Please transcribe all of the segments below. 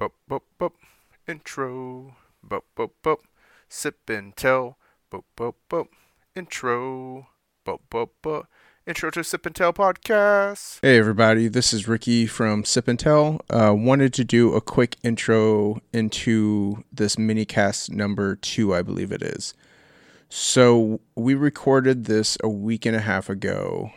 Bup, bup, bup. Intro. Bup, bup, bup. Sip and tell. Bup, bup, bup. Intro. Bup, bup, bup. Intro to Sip and Tell podcast. Hey, everybody. This is Ricky from Sip and Tell. Uh, wanted to do a quick intro into this mini cast number two, I believe it is. So, we recorded this a week and a half ago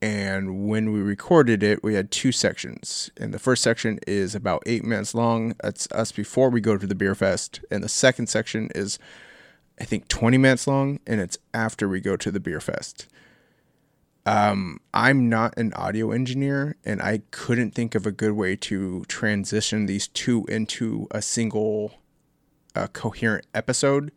and when we recorded it, we had two sections. And the first section is about eight minutes long. That's us before we go to the beer fest. And the second section is, I think, 20 minutes long, and it's after we go to the beer fest. Um, I'm not an audio engineer, and I couldn't think of a good way to transition these two into a single uh, coherent episode.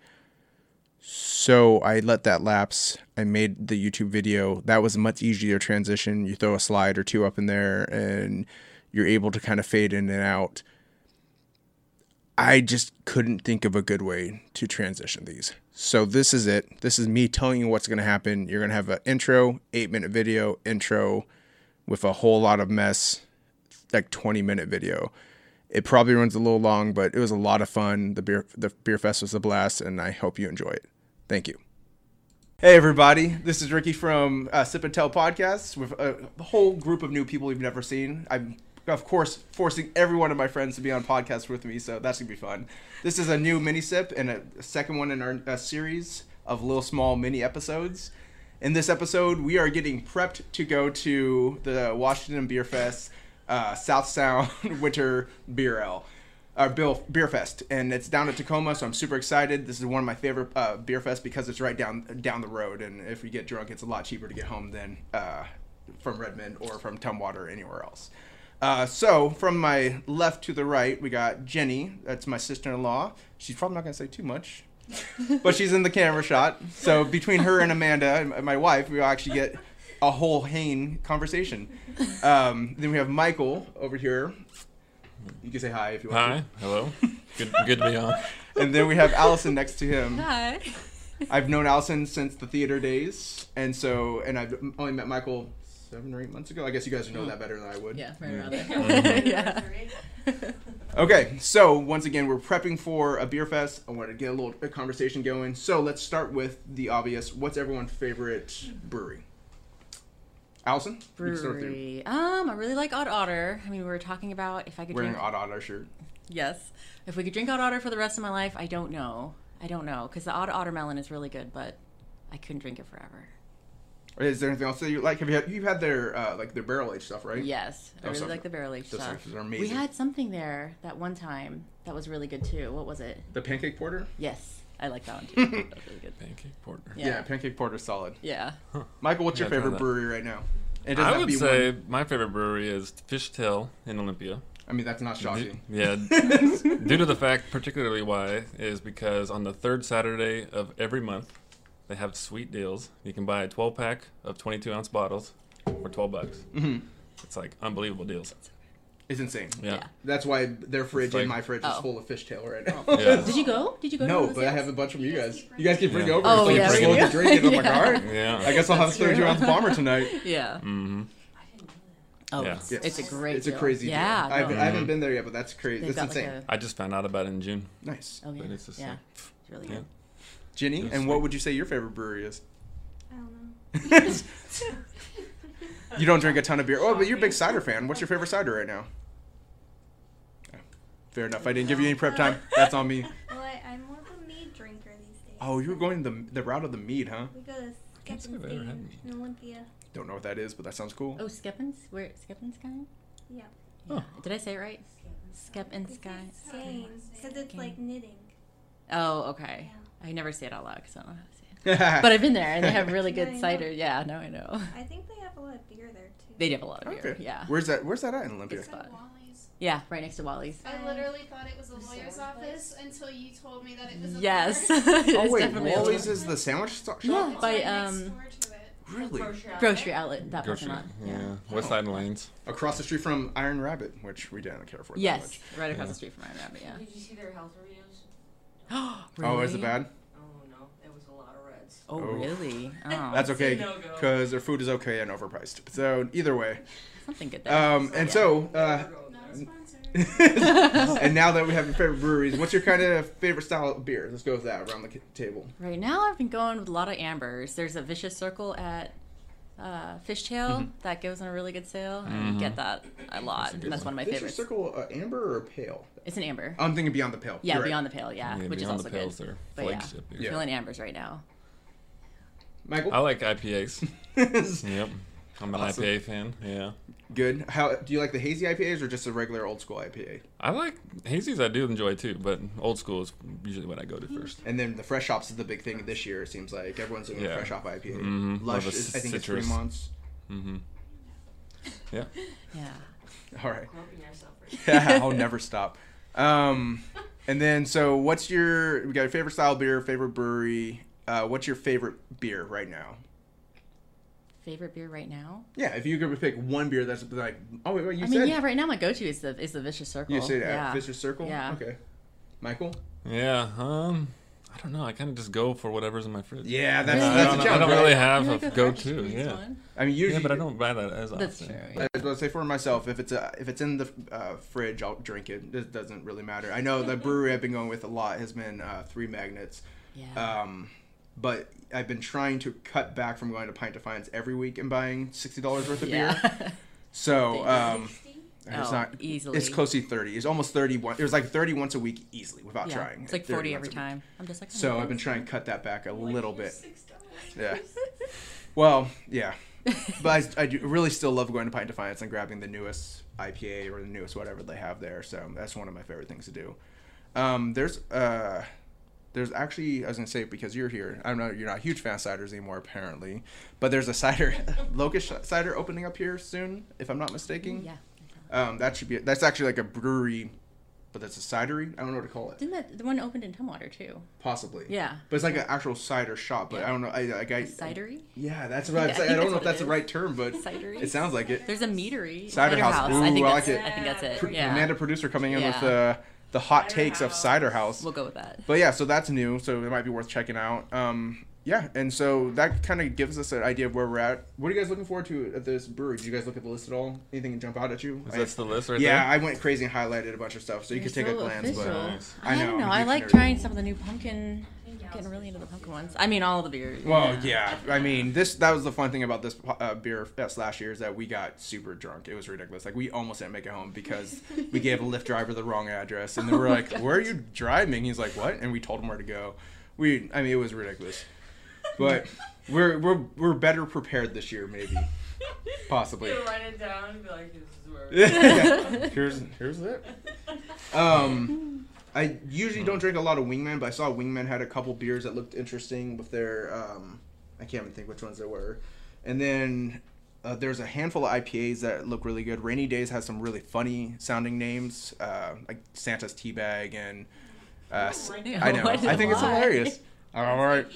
So I let that lapse. I made the YouTube video. That was a much easier transition. You throw a slide or two up in there and you're able to kind of fade in and out. I just couldn't think of a good way to transition these. So this is it. This is me telling you what's going to happen. You're going to have an intro, 8-minute video, intro with a whole lot of mess, like 20-minute video. It probably runs a little long, but it was a lot of fun. The beer the beer fest was a blast, and I hope you enjoy it. Thank you. Hey everybody, this is Ricky from uh, Sip and Tell podcast with a, a whole group of new people you've never seen. I'm of course forcing every one of my friends to be on podcast with me, so that's gonna be fun. This is a new mini sip and a second one in our uh, series of little small mini episodes. In this episode, we are getting prepped to go to the Washington Beer Fest uh, South Sound Winter Beer Ale. Uh, Bill Beer Fest, and it's down at Tacoma, so I'm super excited. This is one of my favorite uh, beer fests because it's right down down the road, and if we get drunk, it's a lot cheaper to get home than uh, from Redmond or from Tumwater or anywhere else. Uh, so from my left to the right, we got Jenny. That's my sister-in-law. She's probably not gonna say too much, but she's in the camera shot. So between her and Amanda, my wife, we'll actually get a whole hanging conversation. Um, then we have Michael over here. You can say hi if you want. Hi, to. hello. Good, good to be on. And then we have Allison next to him. Hi. I've known Allison since the theater days, and so and I've only met Michael seven or eight months ago. I guess you guys know that better than I would. Yeah, right around mm. there. yeah. Okay, so once again, we're prepping for a beer fest. I want to get a little a conversation going. So let's start with the obvious. What's everyone's favorite brewery? Allison, you can start. Brewery. Um, I really like Odd Otter. I mean, we were talking about if I could Wearing drink. odd otter shirt. Yes, if we could drink Odd Otter for the rest of my life, I don't know. I don't know because the Odd Otter melon is really good, but I couldn't drink it forever. Is there anything else that you like? Have you had, you've had their uh, like their barrel aged stuff, right? Yes, I Oh, really like the barrel aged stuff. are- those are We had something there that one time that was really good too. What was it? The pancake porter. Yes, I like that one too. that was really good. Pancake porter. Yeah, Yeah. pancake porter solid. Yeah. Michael, what's your Yeah, try favorite that. brewery right now? It doesn't I to would be say one. my favorite brewery is Fishtail in Olympia. I mean, that's not shocking. Yeah, due to the fact, particularly why, is because on the third Saturday of every month, they have sweet deals. You can buy a 12 pack of 22 ounce bottles for 12 bucks. hmm It's like unbelievable deals. It's insane. Yeah. Yeah. That's why their fridge like- and my fridge is Oh. full of fishtail right now. Yeah. Did you go? Did you go? no, one but I have a bunch from you guys. You guys can bring Yeah. over. Oh, so yeah, can we slowly can. drink it. I'm like, Yeah. all right. Yeah. I guess I'll have a That's true. 32 ounce bomber tonight. Yeah. Mm-hmm. Oh, Yeah. it's, Yes. it's a great. It's a crazy Yeah. deal. I've, no. I haven't been there yet, but that's crazy. They've That's like insane. I just found out about it in June. Nice. a. Oh yeah. But it's just yeah. like, It's really yeah. good. Ginny, It's and what would you say your favorite brewery is? I don't know. you don't drink a ton of beer. Oh, but you're a big cider fan. What's your favorite cider right now? Oh, Fair enough. I didn't give you any prep time. That's on me. Well, I, I'm more of a mead drinker these days. Oh, you were going the the route of the mead, huh? We go to can't Skeppen's I've ever had Game mead. in Olympia. Don't know what that is, but that sounds cool. Oh, Skeppins? Where Skeppins Sky? Yeah. Yeah. Did I say it right? Skeppins Sky. Game. Because it's like knitting. Oh, okay. Yeah. I never say it out loud because I don't know how to say it. But I've been there and they have really Yeah, good I know. cider. Yeah, no, I know. I think they have a lot of beer there too. They do have a lot of beer. Yeah. Where's that? Where's that at in Olympia? It's fun. Wally's. Yeah, right next to Wally's. I literally thought it was a lawyer's office until you told me that it was a Yes. Oh wait, Wally's is the sandwich shop. Yeah. It's by, right um, next door to it. Really? grocery outlet. That Grocery. parking lot. Yeah. Yeah. West Side Lanes. Across the street from Iron Rabbit, which we don't care for. that Yes, much. right across Yeah. the street from Iron Rabbit. Yeah. Did you see their health reviews? Oh, is it bad? Oh no, it was a lot of reds. Oh, Oh. really? Oh, That's okay, no because their food is okay and overpriced. So either way, something good there. um, and so uh, and now that we have your favorite breweries, what's your kind of favorite style of beer? Let's go with that around the table. Right now, I've been going with a lot of ambers. There's a Vicious Circle at uh, Fishtail that goes on a really good sale. I get that a lot. good and that's one. one of my favorites. Is your favorites. circle uh, amber or pale? It's an amber. I'm thinking Beyond the Pale. yeah, You're right. Beyond the Pale, yeah, Yeah, which is Beyond also the Pales good. are But yeah, flagship beer. Yeah. feeling ambers right now. Michael. I like IPAs. yep. I'm an Awesome. IPA fan. Yeah. Good. How do you like the hazy IPAs or just a regular old school IPA? I like hazies. I do enjoy too, but old school is usually what I go to first. And then the fresh hops is the big thing this year. It seems like everyone's doing a fresh hop IPA. Mhm. Lush, Love a is, I think it's three citrus. months. Mm-hmm. Yeah. Yeah. All right. Groping yourself right I'll never stop. Um, and then so what's your we got your favorite style beer, favorite brewery? Uh, what's your favorite beer right now? Favorite beer right now? Yeah, if you could pick one beer that's like oh wait, wait you I mean, yeah, right now my go-to is the is the Vicious Circle. you said yeah. at Fisher Circle. Yeah. Okay. Michael. Yeah. Um. I don't know. I kind of just go for whatever's in my fridge. Yeah, that's Yeah, I that's don't, a know- I don't really have like a a go-to. Yeah. one? I mean, usually, Yeah, but I don't buy that as often. That's true. I Yeah. was about to say for myself, if it's a, if it's in the uh, fridge, I'll drink it. It doesn't really matter. I know the brewery I've been going with a lot has been uh, Three Magnets, yeah. um, but I've been trying to cut back from going to Pint Defiance every week and buying sixty dollars worth of beer. yeah. So um, it's Oh, not easily. It's close to thirty. It's almost thirty. One. It was like thirty once a week easily without yeah. trying. It's like 30 forty every time. I'm just like. oh, So I've been trying to cut that back a little bit. Six dollars. Yeah. Well, yeah. But I, I do really still love going to Pint Defiance and grabbing the newest IPA or the newest whatever they have there. So that's one of my favorite things to do. Um, there's uh, there's actually I was gonna say because you're here. I don't know you're not a huge fan of ciders anymore apparently, but there's a cider locust cider opening up here soon if I'm not mistaken. Yeah. Um, that should be that's actually like a brewery, but that's a cidery. I don't know what to call it. Didn't that the one opened in Tumwater too? Possibly. Yeah. But it's like an actual cider shop. But Yeah. I don't know. I like I. Cidery. Yeah, that's what I'm Yeah, I saying. I, don't know if that's it the right term, but Cidery. it sounds like it. There's a meadery. Cider House. I think Ooh, I that's like it. I think that's it. Yeah. Amanda producer coming in with Yeah. The the hot Cider takes of Cider House. We'll go with that. But yeah, so that's new, so it might be worth checking out. Um, yeah, and so that kind of gives us an idea of where we're at. What are you guys looking forward to at this brewery? Did you guys look at the list at all? Anything jump out at you? Is I- that the list right there. yeah, there? I went crazy and highlighted a bunch of stuff, so you You're could take a glance. official. But Nice. I I, know, don't I'm know. I like trying some of the new pumpkin. Getting really into the pumpkin ones. I mean, all the beers. Well, yeah. I mean, this that was the fun thing about this uh, beer fest last year is that we got super drunk. It was ridiculous. Like we almost didn't make it home because we gave a Lyft driver the wrong address, and then we're like, "Where are you driving?" He's like, "What?" And we told him where to go. We, I mean, it was ridiculous. But we're we're we're better prepared this year, maybe, possibly. You write it down and be like, this is where. here's here's it. Um, I usually don't drink a lot of Wingman, but I saw Wingman had a couple beers that looked interesting with their um, I can't even think which ones they were, and then. Uh, there's a handful of IPAs that look really good. Rainy Daze has some really funny sounding names, uh, like Santa's Teabag and uh, s- I know. I think it's hilarious. All right,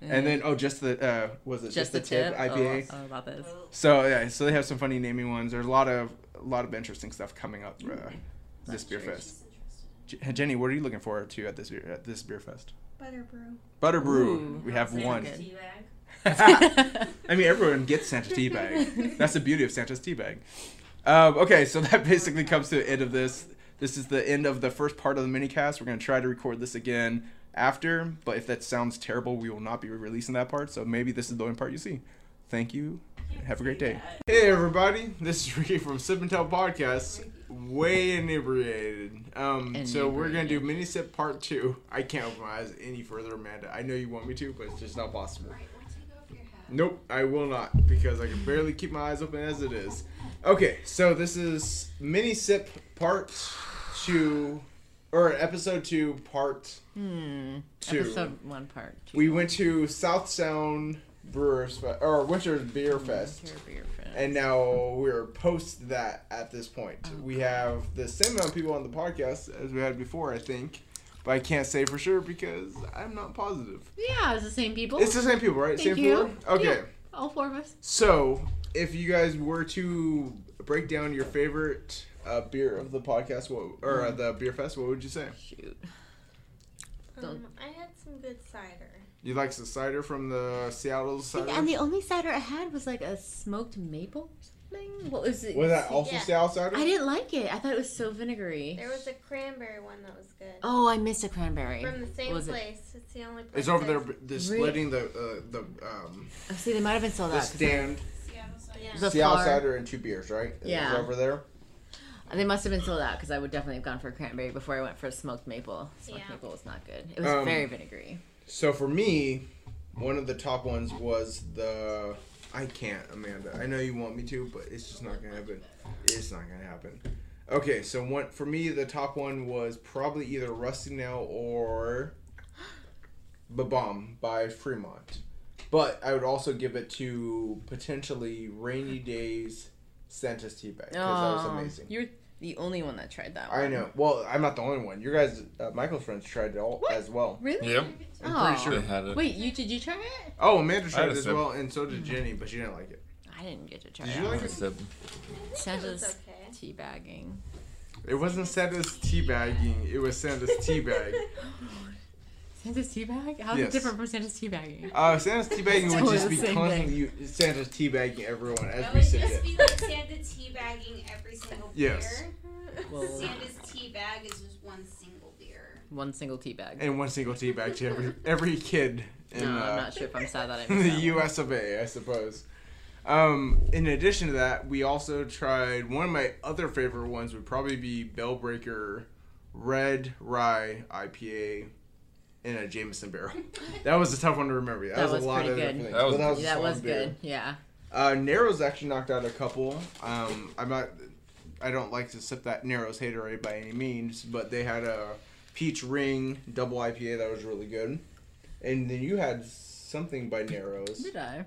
and then oh, just the uh, was it just, the tip. IPA? Oh, oh, about this. So yeah, so they have some funny naming ones. There's a lot of a lot of interesting stuff coming up uh, this beer fest. J- Jenny, what are you looking forward to at this beer at this beer fest? Butter brew. Butter brew. Ooh. we have Santa one. good. Teabag. I mean, everyone gets Santa's tea bag. That's the beauty of Santa's tea bag. Um, okay, so that basically comes to the end of this. This is the end of the first part of the mini cast. We're gonna try to record this again after, but if that sounds terrible, we will not be releasing that part. So maybe this is the only part you see. Thank you. Have a great day. Hey everybody, this is Ricky from Sip and Tell Podcast. Way inebriated. Um, so we're gonna do mini sip part two. I can't open my eyes any further, Amanda. I know you want me to, but it's just not possible. Alright, we'll take off your hat. Nope, I will not because I can barely keep my eyes open as it is. Okay, so this is mini sip part two, or episode two, part Hmm. two. Episode one part. two. We went to South Sound Brewers Fe- or Winter Beer Fest, Pure beer fest. and now we're post that at this point. Oh, We have the same amount of people on the podcast as we had before, I think. But I can't say for sure because I'm not positive. yeah, it's the same people. It's the same people, right? Thank same you. four? Okay. Yeah. All four of us. So, if you guys were to break down your favorite uh, beer of the podcast, what, or uh, the beer fest, what would you say? Shoot. Um, I had some good cider. You like the cider from the Seattle cider? And the only cider I had was like a smoked maple. or Bling. What was it? Was that also Yeah. stale cider? I didn't like it. I thought it was so vinegary. There was a cranberry one that was good. Oh, I missed a cranberry. From the same Was it- place. It's the only place. It's over there, that's- but Really? splitting the uh, the um Oh, see, they might have been sold out. the stand, Seattle cider. Yeah. The Seattle far- cider and two beers, right? Yeah. was over there. They must have been sold out because I would definitely have gone for a cranberry before I went for a smoked maple. Smoked Yeah. maple was not good. It was Um, very vinegary. So for me, one of the top ones was the. I can't, Amanda. I know you want me to, but it's just not gonna happen. It's not gonna happen. Okay, so one for me, the top one was probably either Rusty Nail or B-Bomb by Fremont. But I would also give it to potentially Rainy Daze Santa's Tea Bag because that was amazing. You're the only one that tried that one. I know. Well, I'm not the only one. Your guys, uh, Michael's friends tried it all What? as well. Really? Yep. I'm Oh. pretty sure. They had it. Wait, you did you try it? Oh, Amanda tried it as sip. well, and so did Jenny, but she didn't like it. I didn't get to try it Did that you like one. it? Sip. It was Santa's okay. tea bagging. It wasn't Santa's teabagging. It was Santa's teabag. Santa's teabag? How's Yes. it different from Santa's tea bagging? Uh, Santa's teabagging would just be constantly you, Santa's teabagging everyone as That we would sit just there. be like Santa teabagging every single beer. Yes. Well, Santa's teabag is just one single beer. one single teabag. And one single teabag to every every kid in, no, uh, I'm not sure if I'm sad that I in the that one. U.S. of A. I suppose. Um, in addition to that, we also tried one of my other favorite ones would probably be Bale Breaker Red Rye IPA in a Jameson barrel. That was a tough one to remember. That, That was, was a lot pretty of good. things. That was- that was, that solid was beer. good. Yeah. Uh, Narrows actually knocked out a couple. Um, I'm not. I don't like to sip that Narrows haterade by any means, but they had a peach ring double IPA that was really good, and then you had something by Narrows. Did I?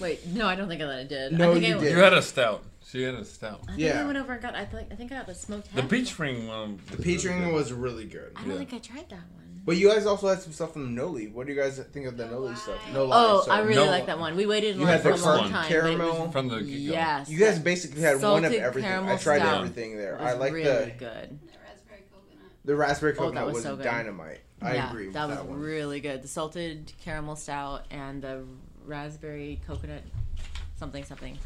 Wait, no, I don't think that I did. No, I think you I, did. You had a stout. She had a stout. I think Yeah. I went over and got. I think I think I got the smoked. The peach ring one. The peach ring was really good. I don't Yeah. think I tried that one. But you guys also had some stuff from No-Li. What do you guys think of the No Noli lie. stuff? No lie. Oh, sorry. I really No. like that one. We waited in You line had for the a long currant time. caramel. But it From the get-go. yes. You guys basically had one of Salted everything. I caramel tried stout everything there. was I like really the good. The raspberry coconut. the raspberry Oh, that coconut was was, so good. dynamite. I yeah, agree with that that, was one. really good. The salted caramel stout and the raspberry coconut something something.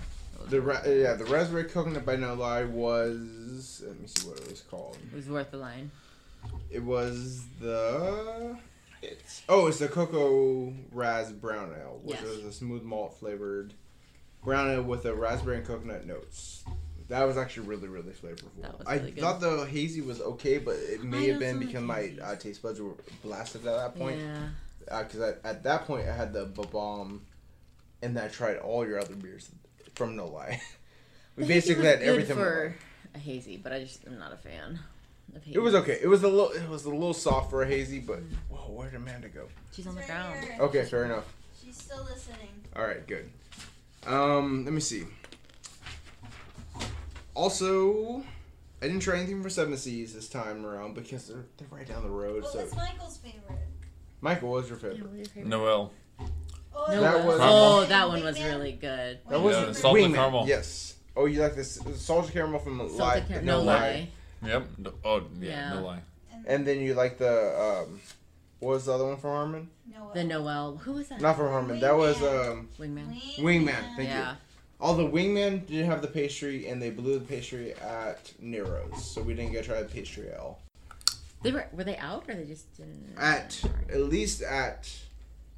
The ra- yeah, the raspberry coconut by No-Li was. Let me see what it was called. It was worth the line. It was the. It's oh, it's the cocoa ras brown ale, which Yes. was a smooth malt flavored brown ale with a raspberry and coconut notes. That was actually really, really flavorful. Was I good. thought the hazy was okay, but it may I have been because my uh, taste buds were blasted at that point. Yeah. Because at at that point, I had the bomb, and I tried all your other beers from No-Li. we basically had everything. for a hazy, but I just am not a fan. Of It was okay. It was a little. It was a little soft for a hazy, but whoa, where did Amanda go? She's on the Right ground. here. Okay, fair enough. She's still listening. All right, good. Um, let me see. Also, I didn't try anything for Seven Seas this time around because they're, they're right down the road. What So, was Michael's favorite? Michael, was your favorite? what was your favorite? Noel. Oh, No, That was- oh, that one Wingman? was really good. That Wingman. was Yeah, salted Wingman, caramel. Yes. Oh, you like this salted caramel from Salted Lie? car- no no lie. Lie. Yep. No- Oh yeah, Yeah. No lie. And then you like the um, what was the other one from Harmon? Noel. The Noel. Who was that? Not from Harmon. That was Wingman. um, Wingman. Wingman, thank you. all the Wingman didn't have the pastry, and they blew the pastry at Narrows, so we didn't get to try the pastry ale. They were were they out or they just didn't At at least at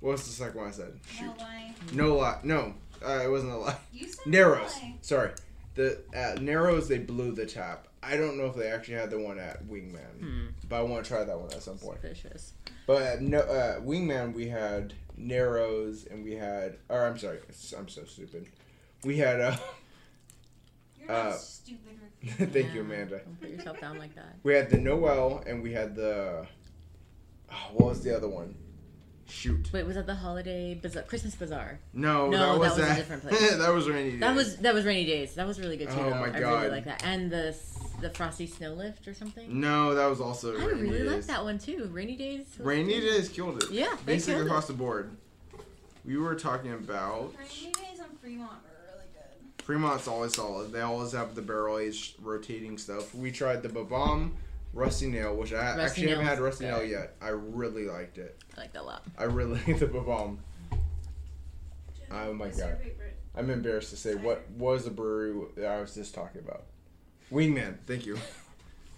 what was the second one I said? Shoot. No lie. No lie. No, uh, it wasn't a lie. You said Narrows. lie. Sorry. The at Narrows they blew the tap. I don't know if they actually had the one at Wingman, Hmm. but I want to try that one at some point. Suspicious. But at no uh, Wingman we had Narrows and we had. Or I'm sorry, I'm so stupid. We had. Uh, You're not Uh, stupid. Rick. thank you, Amanda. Don't put yourself down like that. We had the Noel and we had the. Oh, what was the other one? Shoot. Wait, was that the holiday bazaar, Christmas bazaar? No, No, that that was was a different place. that was rainy. That was that was rainy daze. That was really good too. Oh though. my I really like that. And the s- the frosty snow lift or something. No, that was also I rainy really days. like that one too. Rainy Daze. was Rainy good. days killed it. Yeah, they basically killed it. across the board. We were talking about Rainy Daze on Fremont were really good. Fremont's always solid. They always have the barrel aged rotating stuff. We tried the B-Bomb Rusty Nail, which I Rusty actually haven't Nail's had Rusty Nail good. yet. I really liked it. I like that a lot. I really like the B-Bomb. Oh my what's God. Favorite I'm embarrassed to say what was the brewery that I was just talking about. Wingman, thank you.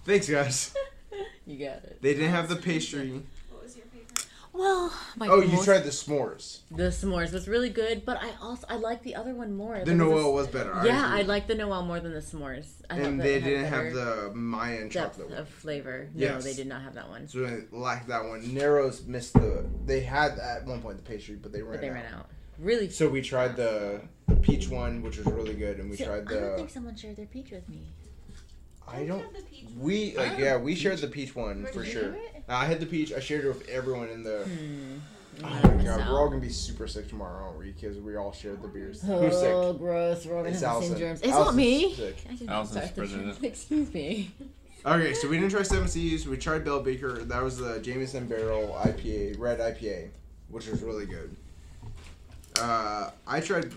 Thanks, guys. You got it. They didn't have the pastry. What was your favorite? Well, my Oh, you most- tried the s'mores. the s'mores was really good, but I also I like the other one more. The There was a Noel was better. yeah, I agree. like the Noel more than the s'mores. I thought And that they had didn't have better the Mayan depth chocolate one. of flavor. No, Yes. they did not have that one. So they lacked that one. Narrows missed the. They had at one point the pastry, but they ran But they out. ran out. Really. So we tried the the peach one, which was really good, and we See, tried I don't the. think someone shared their peach with me. I don't. have the peach one. We like yeah, we shared the peach one for sure. I had the peach. I shared it with everyone in the. Hmm. Oh my god, we're all gonna be super sick tomorrow, aren't we? Because we all shared the beers. Who's Oh, sick? gross. We're all gonna It's have the same germs. It's Allison's not me. sick. I didn't Allison's start the spreading germs. Excuse me. Okay, so we didn't try Seven Seas. We tried Bale Breaker. That was the Jameson Barrel IPA, red IPA, which was really good. Uh, I tried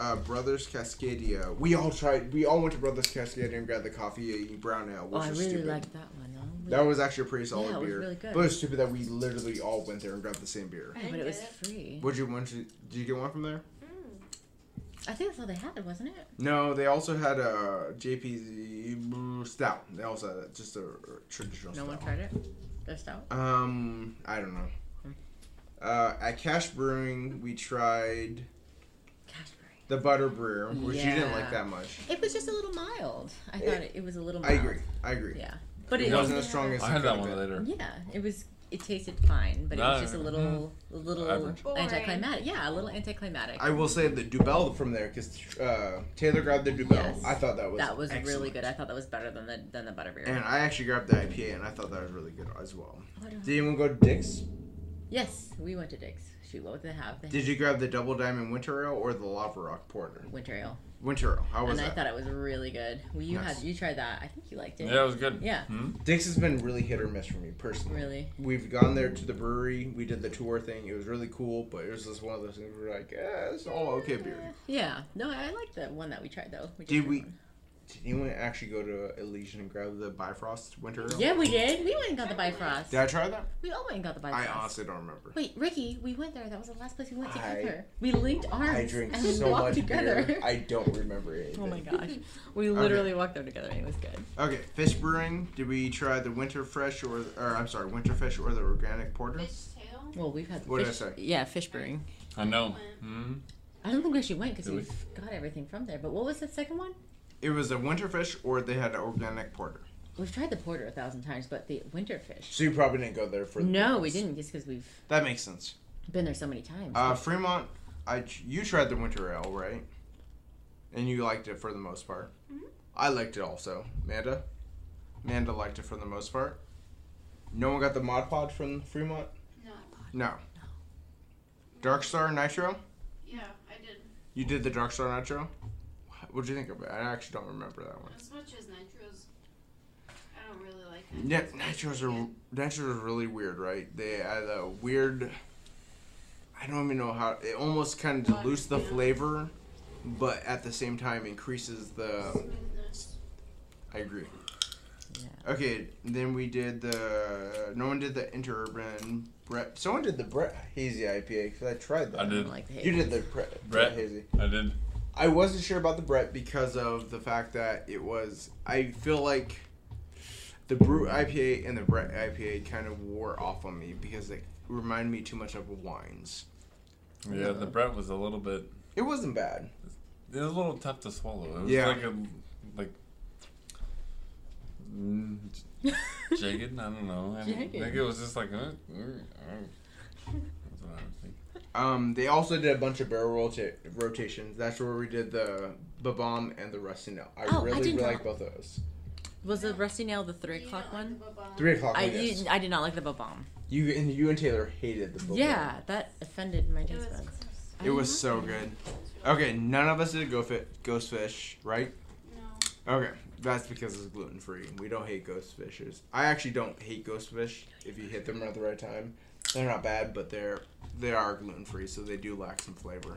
uh, Brothers Cascadia. We all tried. We all went to Brothers Cascadia and grabbed the coffee brown ale, Which Oh, which I was really stupid. liked that one. though. We- That was actually a pretty solid Yeah, it was beer. really good. But it was stupid that we literally all went there and grabbed the same beer. Yeah, but it was get it. free. Would you want to? Did you get one from there? I think that's all they had, wasn't it? No, they also had a JPZ stout. They also had a- just a traditional No stout. one tried it. Their stout. Um, I don't know. Uh, at Cash Brewing, we tried Cashberry. The Butter Brewer, which you didn't like that much. It was just a little mild. I It- thought it, it was a little I agree. I agree. Yeah, but It it, wasn't as strong as I had that one later. Yeah, it was. It tasted fine, but it was just a little, a little average. Boring. anticlimactic. Yeah, a little anticlimactic. I will say the Dubbel from there because uh, Taylor grabbed the Dubbel. Yes. I thought that was that was really good. I thought that was better than the than the butterbeer. And I actually grabbed the IPA, and I thought that was really good as well. Did anyone go to Dick's? yes, we went to Dick's. Shoot, what would they have? They Did you grab the Double Diamond Winter Ale or the Lava Rock Porter? had winter ale, Winter Ale. How was and I thought it was really good. Well, you Nice. had you tried that. I think you liked it. Yeah, it was good. Yeah. Hmm? Dick's has been really hit or miss for me personally. Really. We've gone there to the brewery. We did the tour thing. It was really cool, but it was just one of those things where we're like, eh, it's all okay beer. Yeah. No, I like the one that we tried though. We just Did we- one. Did anyone actually go to Elysian and grab the Bifrost Winter Ale? Yeah, we did. We went and got the Bifrost. Did I try that? We all went and got the Bifrost. I honestly don't remember. Wait, Ricky, we went there. That was the last place we went I- together. We linked arms I drink and we so walked much together. beer. I don't remember it. oh my gosh, we literally walked there together. and It was good. Okay, fish brewing. Did we try the winter fresh or, or I'm sorry, winter fish or the organic porter? Fish tail. Well, we've had What did I fish. say? Yeah, fish brewing. I know. Hmm? I don't think we actually went because Did we? we've got everything from there. But what was the second one? It was a winter fish or they had an organic porter. We've tried the porter a thousand times, but the winter fish. So you probably didn't go there for. the No, we didn't, just because we've That makes sense. been there so many times. Uh, Fremont, I you tried the winter ale, right? And you liked it for the most part. I liked it also. Amanda, Amanda liked it for the most part. No one got the Mod Pod from Fremont. No. No. Dark Star Nitro. Yeah, I did. You did the Dark Star Nitro. What did you think of it? I actually don't remember that one. As much as nitros, I don't really like it. Yeah, nitros are nitros are really weird, right? They add a weird. I don't even know how. It almost kind of dilutes the flavor, but at the same time increases the. Smoothness. I agree. Yeah. Okay, then we did the. No one did the interurban Brett. Someone did the Brett Hazy IPA because I tried that. I I did. don't like the You did the Brett, Brett. Hazy. I did. I wasn't sure about the Brett because of the fact that it was. I feel like the Brew IPA and the Brett IPA kind of wore off on me because they remind me too much of wines. Yeah, the Brett was a little bit. It wasn't bad. It was a little tough to swallow. It was Yeah. like a like. mm, jagged. I don't know. I Jagged. think it was just like. Uh, uh, uh. That's what I was thinking. Um, they also did a bunch of barrel rota- rotations. That's where we did the B-Bomb and the Rusty Nail. I Oh, I really, didn't really know. like both of those. Was the rusty nail the three o'clock not like one? Three o'clock. I one, yes. did, I did not like the bomb. You and you and Taylor hated the B-Bomb. Yeah, that offended my taste buds. gross. I It was so good. Okay, none of us did go fit Ghostfish, right? No. Okay, that's because it's gluten free. We don't hate ghost fishes. I actually don't hate Ghostfish if you hit them at the right time. They're not bad, but they're they are gluten free, so they do lack some flavor.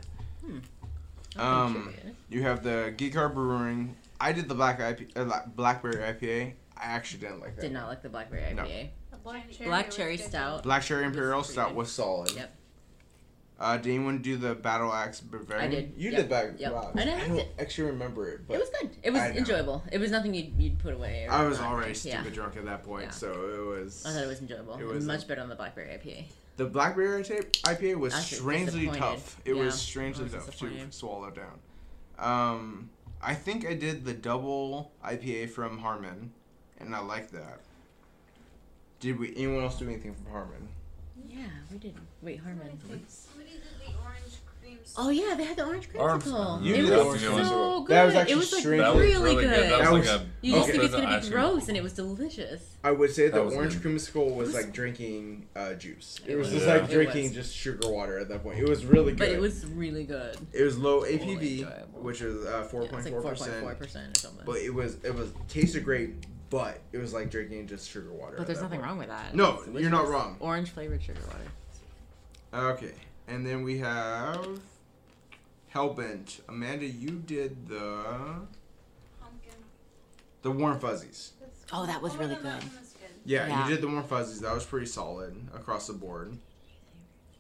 I Um, you're have the Gig Harbor Brewing. I did the black IP, uh, blackberry IPA. I actually didn't like that. Did not like the blackberry IPA. The black cherry. Black cherry stout. Black Cherry Imperial Stout was solid. Yep. Uh, did anyone do the Battle Axe Bavarian? I did, You yep, did back. yep. Wow. And I I don't it. actually remember it, but it was good. It was enjoyable. It was nothing you'd, you'd put away. Or I was not. already stupid Yeah. drunk at that point, Yeah. so it was. I thought it was enjoyable. It It was, was much better on the Blackberry IPA. The Blackberry IPA was Actually strangely tough. It Yeah, was strangely was tough to swallow down. Um, I think I did the double IPA from Harmon, and I like that. Did we? Anyone else do anything from Harmon? Yeah, we did. Wait, Harmon. Somebody did the orange cream. Oh yeah, they had the orange Orange- creamsicle. You it did was the orange so creamsicle. good. That was actually it was like strange. That was really, really good. That was That like was- a. You just Okay. think it's gonna be gross, and it was delicious. I would say the That was orange good. creamsicle was, was- like drinking uh, juice. It It was was. just Yeah. like drinking just sugar water at that point. It was really good. But it was really good. It was low Totally APV, enjoyable. which is uh, four Yeah, point it's four like four point percent. four percent or something. But it was it was tasted great, but it was like drinking just sugar water. But there's nothing point. wrong with that. No, you're not wrong. Orange flavored sugar water. Okay, and then we have Hellbent. Amanda, you did the Pumpkin. the warm fuzzies. Oh, that was really oh, good. one was good. Yeah, Yeah. you did the warm fuzzies. That was pretty solid across the board.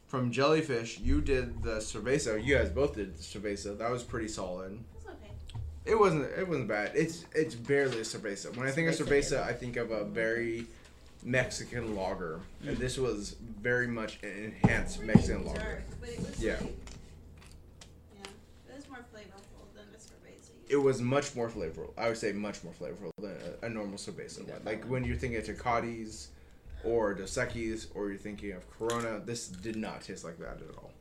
From Jellyfish, you did the cerveza. You guys both did the cerveza. That was pretty solid. It's okay. It wasn't. It wasn't bad. It's it's barely a cerveza. When I think of Cerveza cerveza, I think of a very Mexican lager, and this was very much an enhanced Pretty Mexican dark, lager. But it was Yeah. like, yeah, it was more flavorful than the cerveza. It was much more flavorful. I would say much more flavorful than a, a normal cerveza. You got Like when you're thinking of Tecates or Dos Equis or you're thinking of Corona, this did not taste like that at all.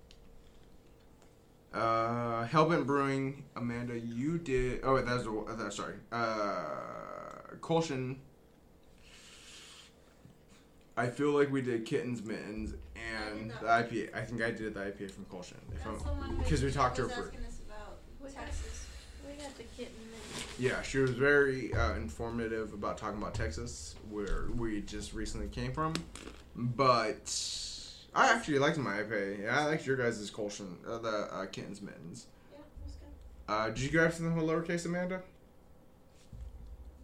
Uh, Hellbent Brewing, Amanda, you did. Oh, wait, that's the. Uh, that, sorry. Uh, Kulshan. I feel like we did Kittens Mittens and the IPA. I think I did the IPA from Kulshan. If That's I'm, the one because we talked to her was for. about Texas. We got the kitten. Yeah, she was very uh, informative about talking about Texas, where we just recently came from. But I actually liked my IPA. Yeah, I liked your guys' Kulshan, uh, the uh, Kittens Mittens. Yeah, it was good. Uh, did you grab something with lowercase, Amanda?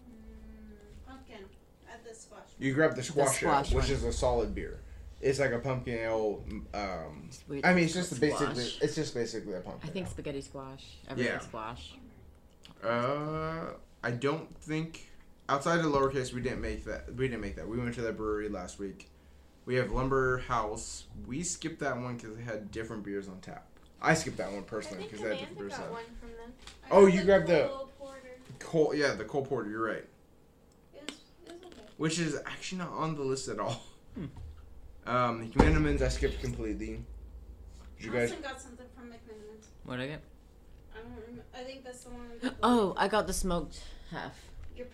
Mm, pumpkin at the squash. You grabbed the squash, ale, squash which is a solid beer. It's like a pumpkin ale. Um, It's I mean, it's just basically, it's just basically a pumpkin. I think ale. spaghetti squash. Everything Yeah. squash. Uh, I don't think outside of lowercase we didn't make that. We didn't make that. We went to that brewery last week. We have Lumber House. We skipped that one because they had different beers on tap. I skipped that one personally because they had different beers. got on one tap. from them. I Oh, got you grabbed the- Cole Porter. Cole, yeah, the Cole Porter. You're right. It was, it was okay. Which is actually not on the list at all. Hmm. Um, McMenamins I skipped completely. Did you guys? Austin got something from McMenamins. What did I get? I. I think that's the one. we got. Oh, I got the smoked half.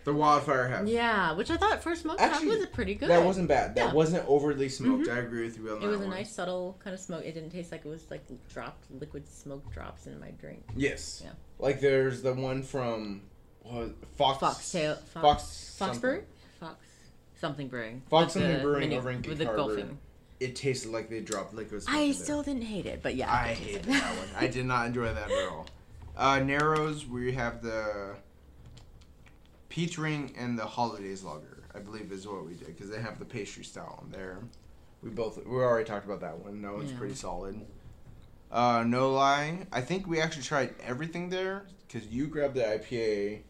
The Wildfire Half. Yeah, which I thought for smoked Actually, half was a pretty good. That wasn't bad. That Yeah. Mm-hmm. wasn't overly smoked. I agree with you on that. It was a one. nice subtle kind of smoke. It didn't taste like it was like dropped liquid smoke drops in my drink. Yes. Yeah. Like there's the one from what was? Fox Foxtail, Fox Fox, something. Fox something brewing. Fox With something brewing mini- over in Gig with the Harbor. golfing. It tasted like they dropped liquid smoke I still there. didn't hate it, but yeah, I it hated good. that one. I did not enjoy that at all. Uh, Narrows, we have the peach ring and the holidays lager. I believe is what we did because they have the pastry style on there. We both we already talked about that one. That one's Yeah. pretty solid. Uh, no lie, I think we actually tried everything there because you grabbed the IPA,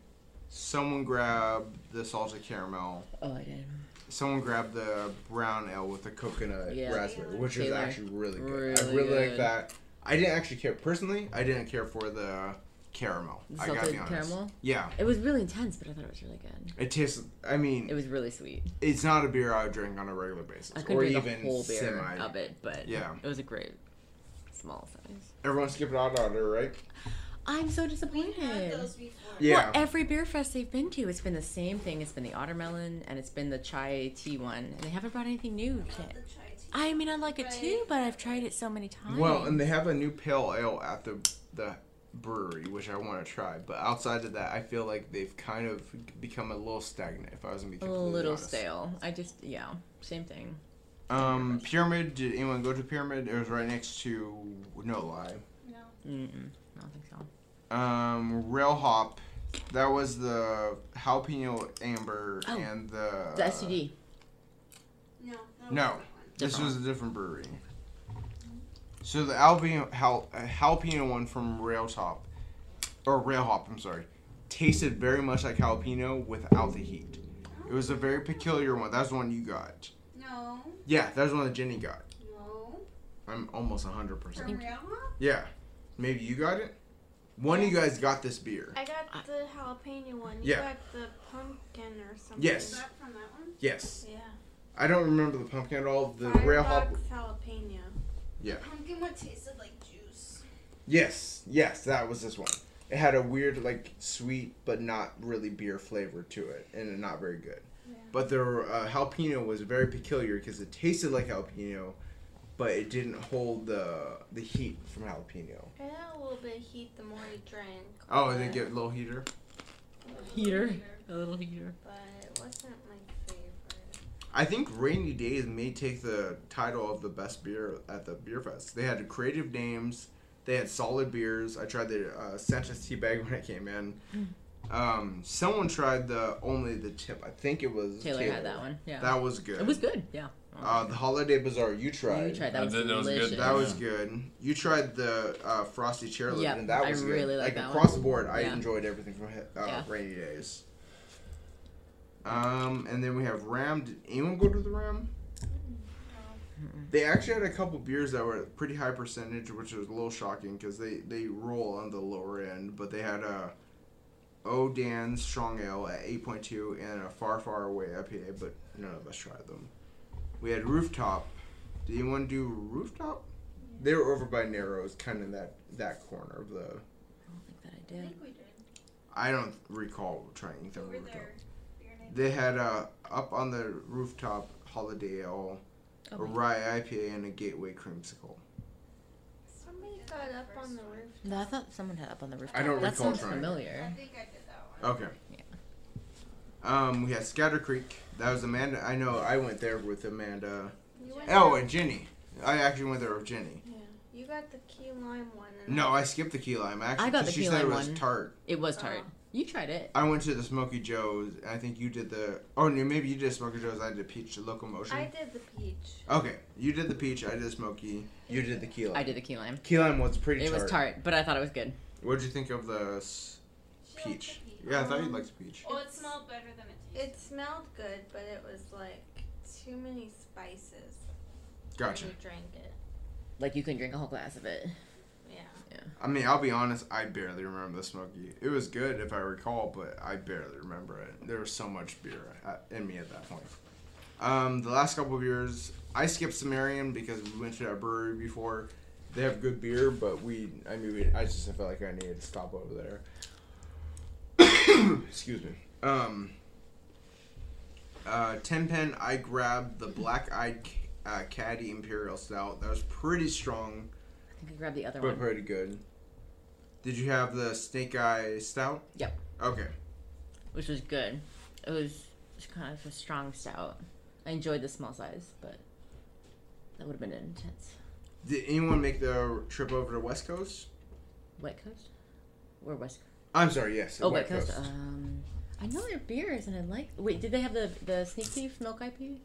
someone grabbed the salted caramel, Oh, I did. someone grabbed the brown ale with the coconut Yeah. raspberry, which is actually really good. I Really really like that. I didn't actually care personally. I didn't care for the caramel. The I gotta salted be honest. caramel. Yeah, It was really intense, but I thought it was really good. it tastes. I mean, It was really sweet. it's not a beer I would drink on a regular basis, I or couldn't drink even the whole beer semi. of it, but Yeah. it was a great small size. Everyone skipped out on it, right? I'm so We disappointed. had those before. Yeah. Well, every beer fest they've been to, it's been the same thing. It's been the watermelon and it's been the chai tea one, and they haven't brought anything new. I love To the chai tea. I mean, I like it too, but I've tried it so many times. Well, and they have a new pale ale at the the brewery, which I want to try. But outside of that, I feel like they've kind of become a little stagnant. If I was gonna be a completely little honest. stale. I just yeah, same thing. Um, Pyramid. Did anyone go to Pyramid? It was right next to No-Li. No. Mm-mm, I don't think so. Um, Rail Hop. That was the jalapeno amber Oh, and the. The STD. No. that No. Wasn't that one. This was a different brewery. So the jal, uh, jalapeno one from Railtop, or Railhop, I'm sorry, tasted very much like jalapeno without the heat. It was a very peculiar one. That's the one you got. No. Yeah, that was the one that Jenny got. No. I'm almost 100%. From Real Hop? Yeah. Maybe you got it? One of you guys got this beer. I got the jalapeno one. You Yeah. got the pumpkin or something. Yes. Is that from that one? Yes. Yeah. I don't remember the pumpkin at all. The Firebox rail hop. jalapeno. Yeah. Pumpkin one tasted like juice. Yes. Yes, that was this one. It had a weird, like, sweet but not really beer flavor to it, and not very good. Yeah. But the uh, jalapeno was very peculiar because it tasted like jalapeno, but it didn't hold the the heat from jalapeno. It had a little bit of heat the more you drank. Oh, but- they get a little heater. Heater. A little heater. But it wasn't my favorite. I think Rainy Daze may take the title of the best beer at the beer fest. They had creative names. They had solid beers. I tried the uh, Sanchez tea bag when it came in. Um, someone tried the only the tip. I think it was Taylor had that one. Yeah. That was good. it was good. Yeah. Uh, the Holiday Bazaar you tried. you tried that I was did, that was good. delicious. That was good. You tried the uh, frosty chairlift, Yep, and that I was good. really like like that across one. the board. I Yeah. enjoyed everything from uh, Yeah. Rainy Daze. Um, and then we have Ram. Did anyone go to the Ram? They actually had a couple beers that were pretty high percentage, which was a little shocking because they they roll on the lower end. But they had a O Dan's Strong Ale at eight point two and a Far Far Away IPA, but none of us tried them. We had Rooftop. Did anyone do Rooftop? They were over by Narrows, kind of that that corner of the. I don't think that I I did. think we did. I don't recall trying them. Over Rooftop. there. Your name. They had uh, up on the rooftop Holiday Ale, Oh, a my- rye IPA, and a Gateway Creamsicle. Somebody got up on the roof. No, I thought someone had up on the roof. I don't that recall sounds trying. I familiar. think I did that one. Okay. Yeah. Um, we had Scatter Creek. That was Amanda. I know. I went there with Amanda. You went Oh, there- and Jenny. I actually went there with Jenny. Yeah. You got the key lime one. No, I skipped the key lime. Actually, I got 'cause the she key said lime it was one. tart. It was tart. Oh. You tried it. I went to the Smoky Joe's. and I think you did the. Oh, no, maybe you did Smoky Joe's. I did the Peach Locomotion. I did the peach. Okay, you did the peach. I did the Smoky. You did the key lime. I did the key lime. Key lime was pretty tart. It tart. was tart, but I thought it was good. What did you think of the s- peach? the peach. Yeah, I thought you liked the peach. Well, it smelled better than it tasted. It smelled good, but it was like too many spices. Gotcha. When you drank it. Like you couldn't drink a whole glass of it. I mean, I'll be honest. I barely remember the Smoky. It was good if I recall, but I barely remember it. There was so much beer in me at that point. Um, the last couple of years, I skipped Sumerian because we went to that brewery before. They have good beer, but we, I mean, we, I just felt like I needed to stop over there. Excuse me. Um, uh, ten pen. I grabbed the black eyed uh, caddy imperial stout. That was pretty strong, I think I grabbed the other but one. pretty good. Did you have the snake eye stout? Yep. Okay. which was good. It was kind of a strong stout. I enjoyed the small size, but that would have been intense. Did anyone make the trip over to West Coast? West Coast? Or West Coast? I'm sorry. Yes. Oh, West Coast. Um, I know their beers, and I like. Wait, did they have the the Sneak Thief Milk IPA?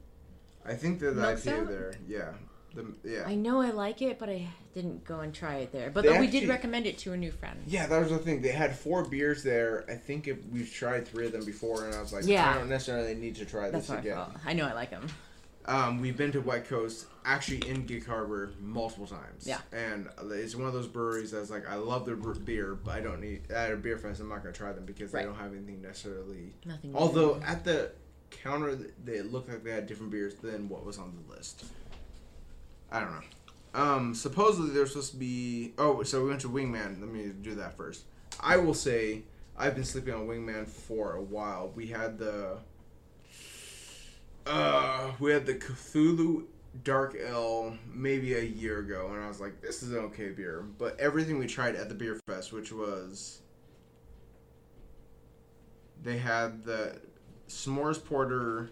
I think they're the Milk IPA stout? there. Yeah. The, yeah. I know I like it, but I didn't go and try it there. But They we did recommend it to a new friend. Yeah, that was the thing. They had four beers there. I think if we've tried three of them before, and I was like, Yeah. I don't necessarily need to try That's this again. I know I like them. Um, we've been to West Coast, actually in Gig Harbor, multiple times. Yeah. And it's one of those breweries that's like, I love their beer, but I don't need at a beer fest. I'm not gonna try them because Right. they don't have anything necessarily. Nothing. Although at the counter, they looked like they had different beers than what was on the list. I don't know. Um, supposedly there's supposed to be. Oh, so we went to Wingman. Let me do that first. I will say I've been sleeping on Wingman for a while. We had the. Uh, we had the Cthulhu Dark Ale maybe a year ago, and I was like, this is an okay beer. But everything we tried at the beer fest, which was. They had the S'mores Porter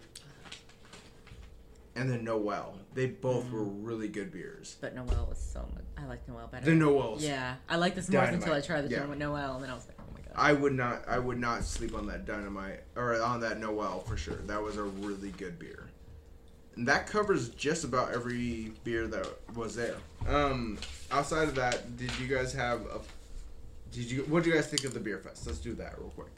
and then Noel. They both were really good beers. But Noel was so much. I like Noel better. The Noel's. Yeah, I like the s'mores until I tried the Yeah. with Noel, and then I was like, oh my god. I would not. I would not sleep on that dynamite or on that Noel for sure. That was a really good beer. that covers just about every beer that was there. Um, outside of that, did you guys have a? Did you? What did you guys think of the beer fest? Let's do that real quick.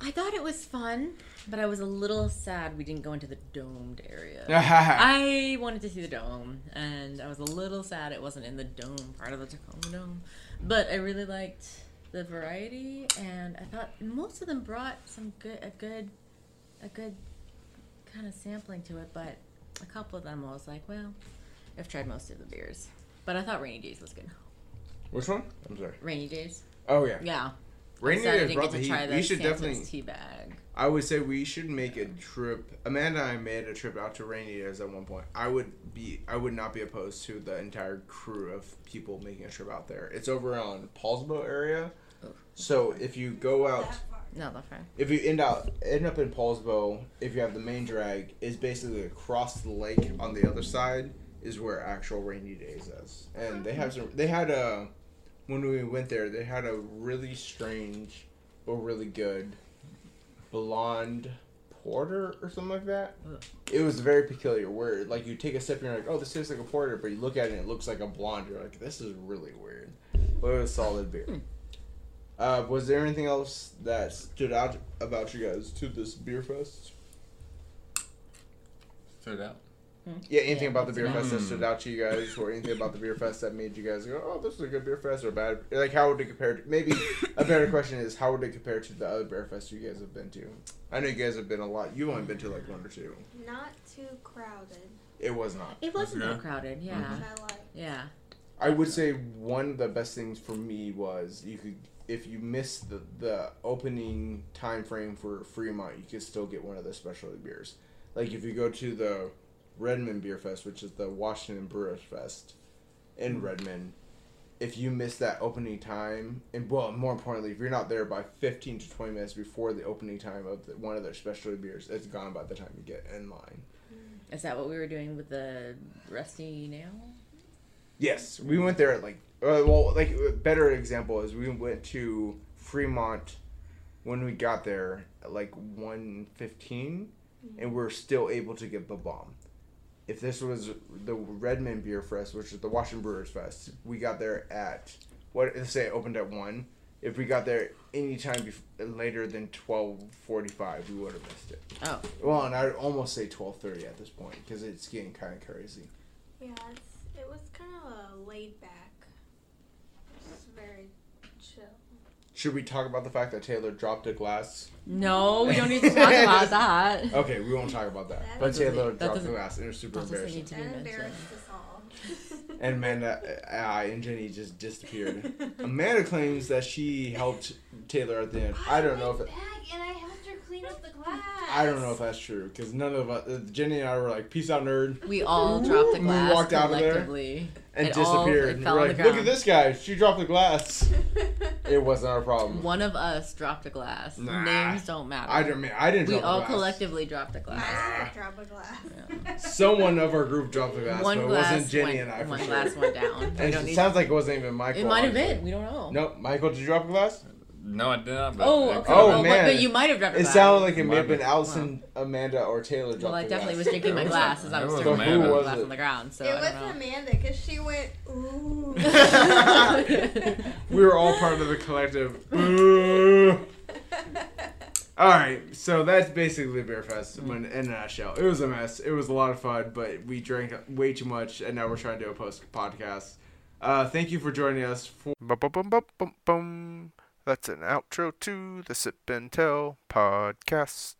I thought it was fun, but I was a little sad we didn't go into the domed area. I I wanted to see the dome, and I was a little sad it wasn't in the dome part of the Tacoma Dome. But I really liked the variety, and I thought most of them brought some good, a good, a good kind of sampling to it. But a couple of them, I was like, well, I've tried most of the beers, but I thought Rainy Daze was good. Which one? I'm sorry. Rainy Daze, Oh yeah. yeah. Rainy I'm sad Days didn't brought get the to heat. try the We should Santa's definitely. tea bag. I would say we should make a trip. Amanda and I made a trip out to Rainy Daze at one point. I would be, I would not be opposed to the entire crew of people making a trip out there. It's over on Poulsbo area. Oh. So if you go out, No, that's fine. if you end out end up in Poulsbo, if you have the main drag, is basically across the lake on the other side is where actual Rainy Daze is, and they have some. They had a when we went there, they had a really strange or really good blonde porter or something like that. Ugh. It was a very peculiar. Where like you take a sip and you're like, oh, this tastes like a porter, but you look at it and it looks like a blonde. You're like, this is really weird. But it was solid beer. Hmm. Uh, was there anything else that stood out about you guys to this beer fest? Stood out. Mm-hmm. Yeah, anything Yeah, about the beer fest that stood out to you guys, or anything about the beer fest that made you guys go, "Oh, this is a good beer fest," or bad? Like, how would it compare? To, maybe a better question is, how would it compare to the other beer fest you guys have been to? I know you guys have been a lot. You've only been to like one or two. Not too crowded, It was not. It wasn't Okay. that crowded. Yeah, mm-hmm. which I like. yeah. I would say one of the best things for me was you could, if you missed the the opening time frame for Fremont, you could still get one of the specialty beers. Like if you go to the Redmond Beer Fest, which is the Washington Brewers Fest in Redmond, if you miss that opening time, and well, more importantly, if you're not there by 15 to 20 minutes before the opening time of the, one of their specialty beers, it's gone by the time you get in line. Is that what we were doing with the rusty nail? Yes, we went there at like uh, well, like a better example is we went to Fremont when we got there at like one fifteen, and we are still able to get the bomb. If this was the Redmond Beer Fest, which is the Washington Brewers Fest, we got there at what? Let's say it opened at one. If we got there any time bef- later than twelve forty five, we would have missed it. Oh, Well, and I'd almost say twelve thirty at this point because it's getting kind of crazy. Yeah, it's, it was kind of a laid back. It's very chill. Should we talk about the fact that Taylor dropped a glass? no, we don't need to talk about that. Okay, we won't talk about that. That But Taylor that dropped the glass, and it was super That embarrassing. need to be That embarrassed us all. And Amanda, I, and Jenny just disappeared. Amanda claims that she helped Taylor at the end. I don't know if it, and I helped her clean up the glass. I don't know if that's true because none of us, uh, Jenny and I were like, "Peace out, nerd," We all dropped the glass. We walked out of there and It disappeared. it And we're on like, the "Look at this guy! She dropped the glass." It wasn't our problem. One of us dropped a glass. Nah. Names don't matter. I didn't. mean I didn't. we drop the all collectively dropped a glass. I didn't drop a glass. Someone of our group dropped a glass, one but it wasn't Jenny went, and I for one sure. glass went down. And it need- sounds like it wasn't even Michael. it might have been. We don't know. Nope, Michael, did you drop a glass? No, I did not. But Oh, it okay. could've Oh, well, but- man. But you might have dropped a It sounded like it may Might have been be. Allison, Amanda, or Taylor dropped Well, I definitely was drinking my It was glass as I it was was throwing Amanda. the Who was glass on the ground. So it I was don't know. Amanda because she went ooh. we were all part of the collective. Boo. All right, so that's basically Beer Fest when in a nutshell. It was a mess. It was a lot of fun, but we drank way too much, and now we're trying to do a post podcast. Uh, thank you for joining us for. That's an outro to the Sip and Tell podcast.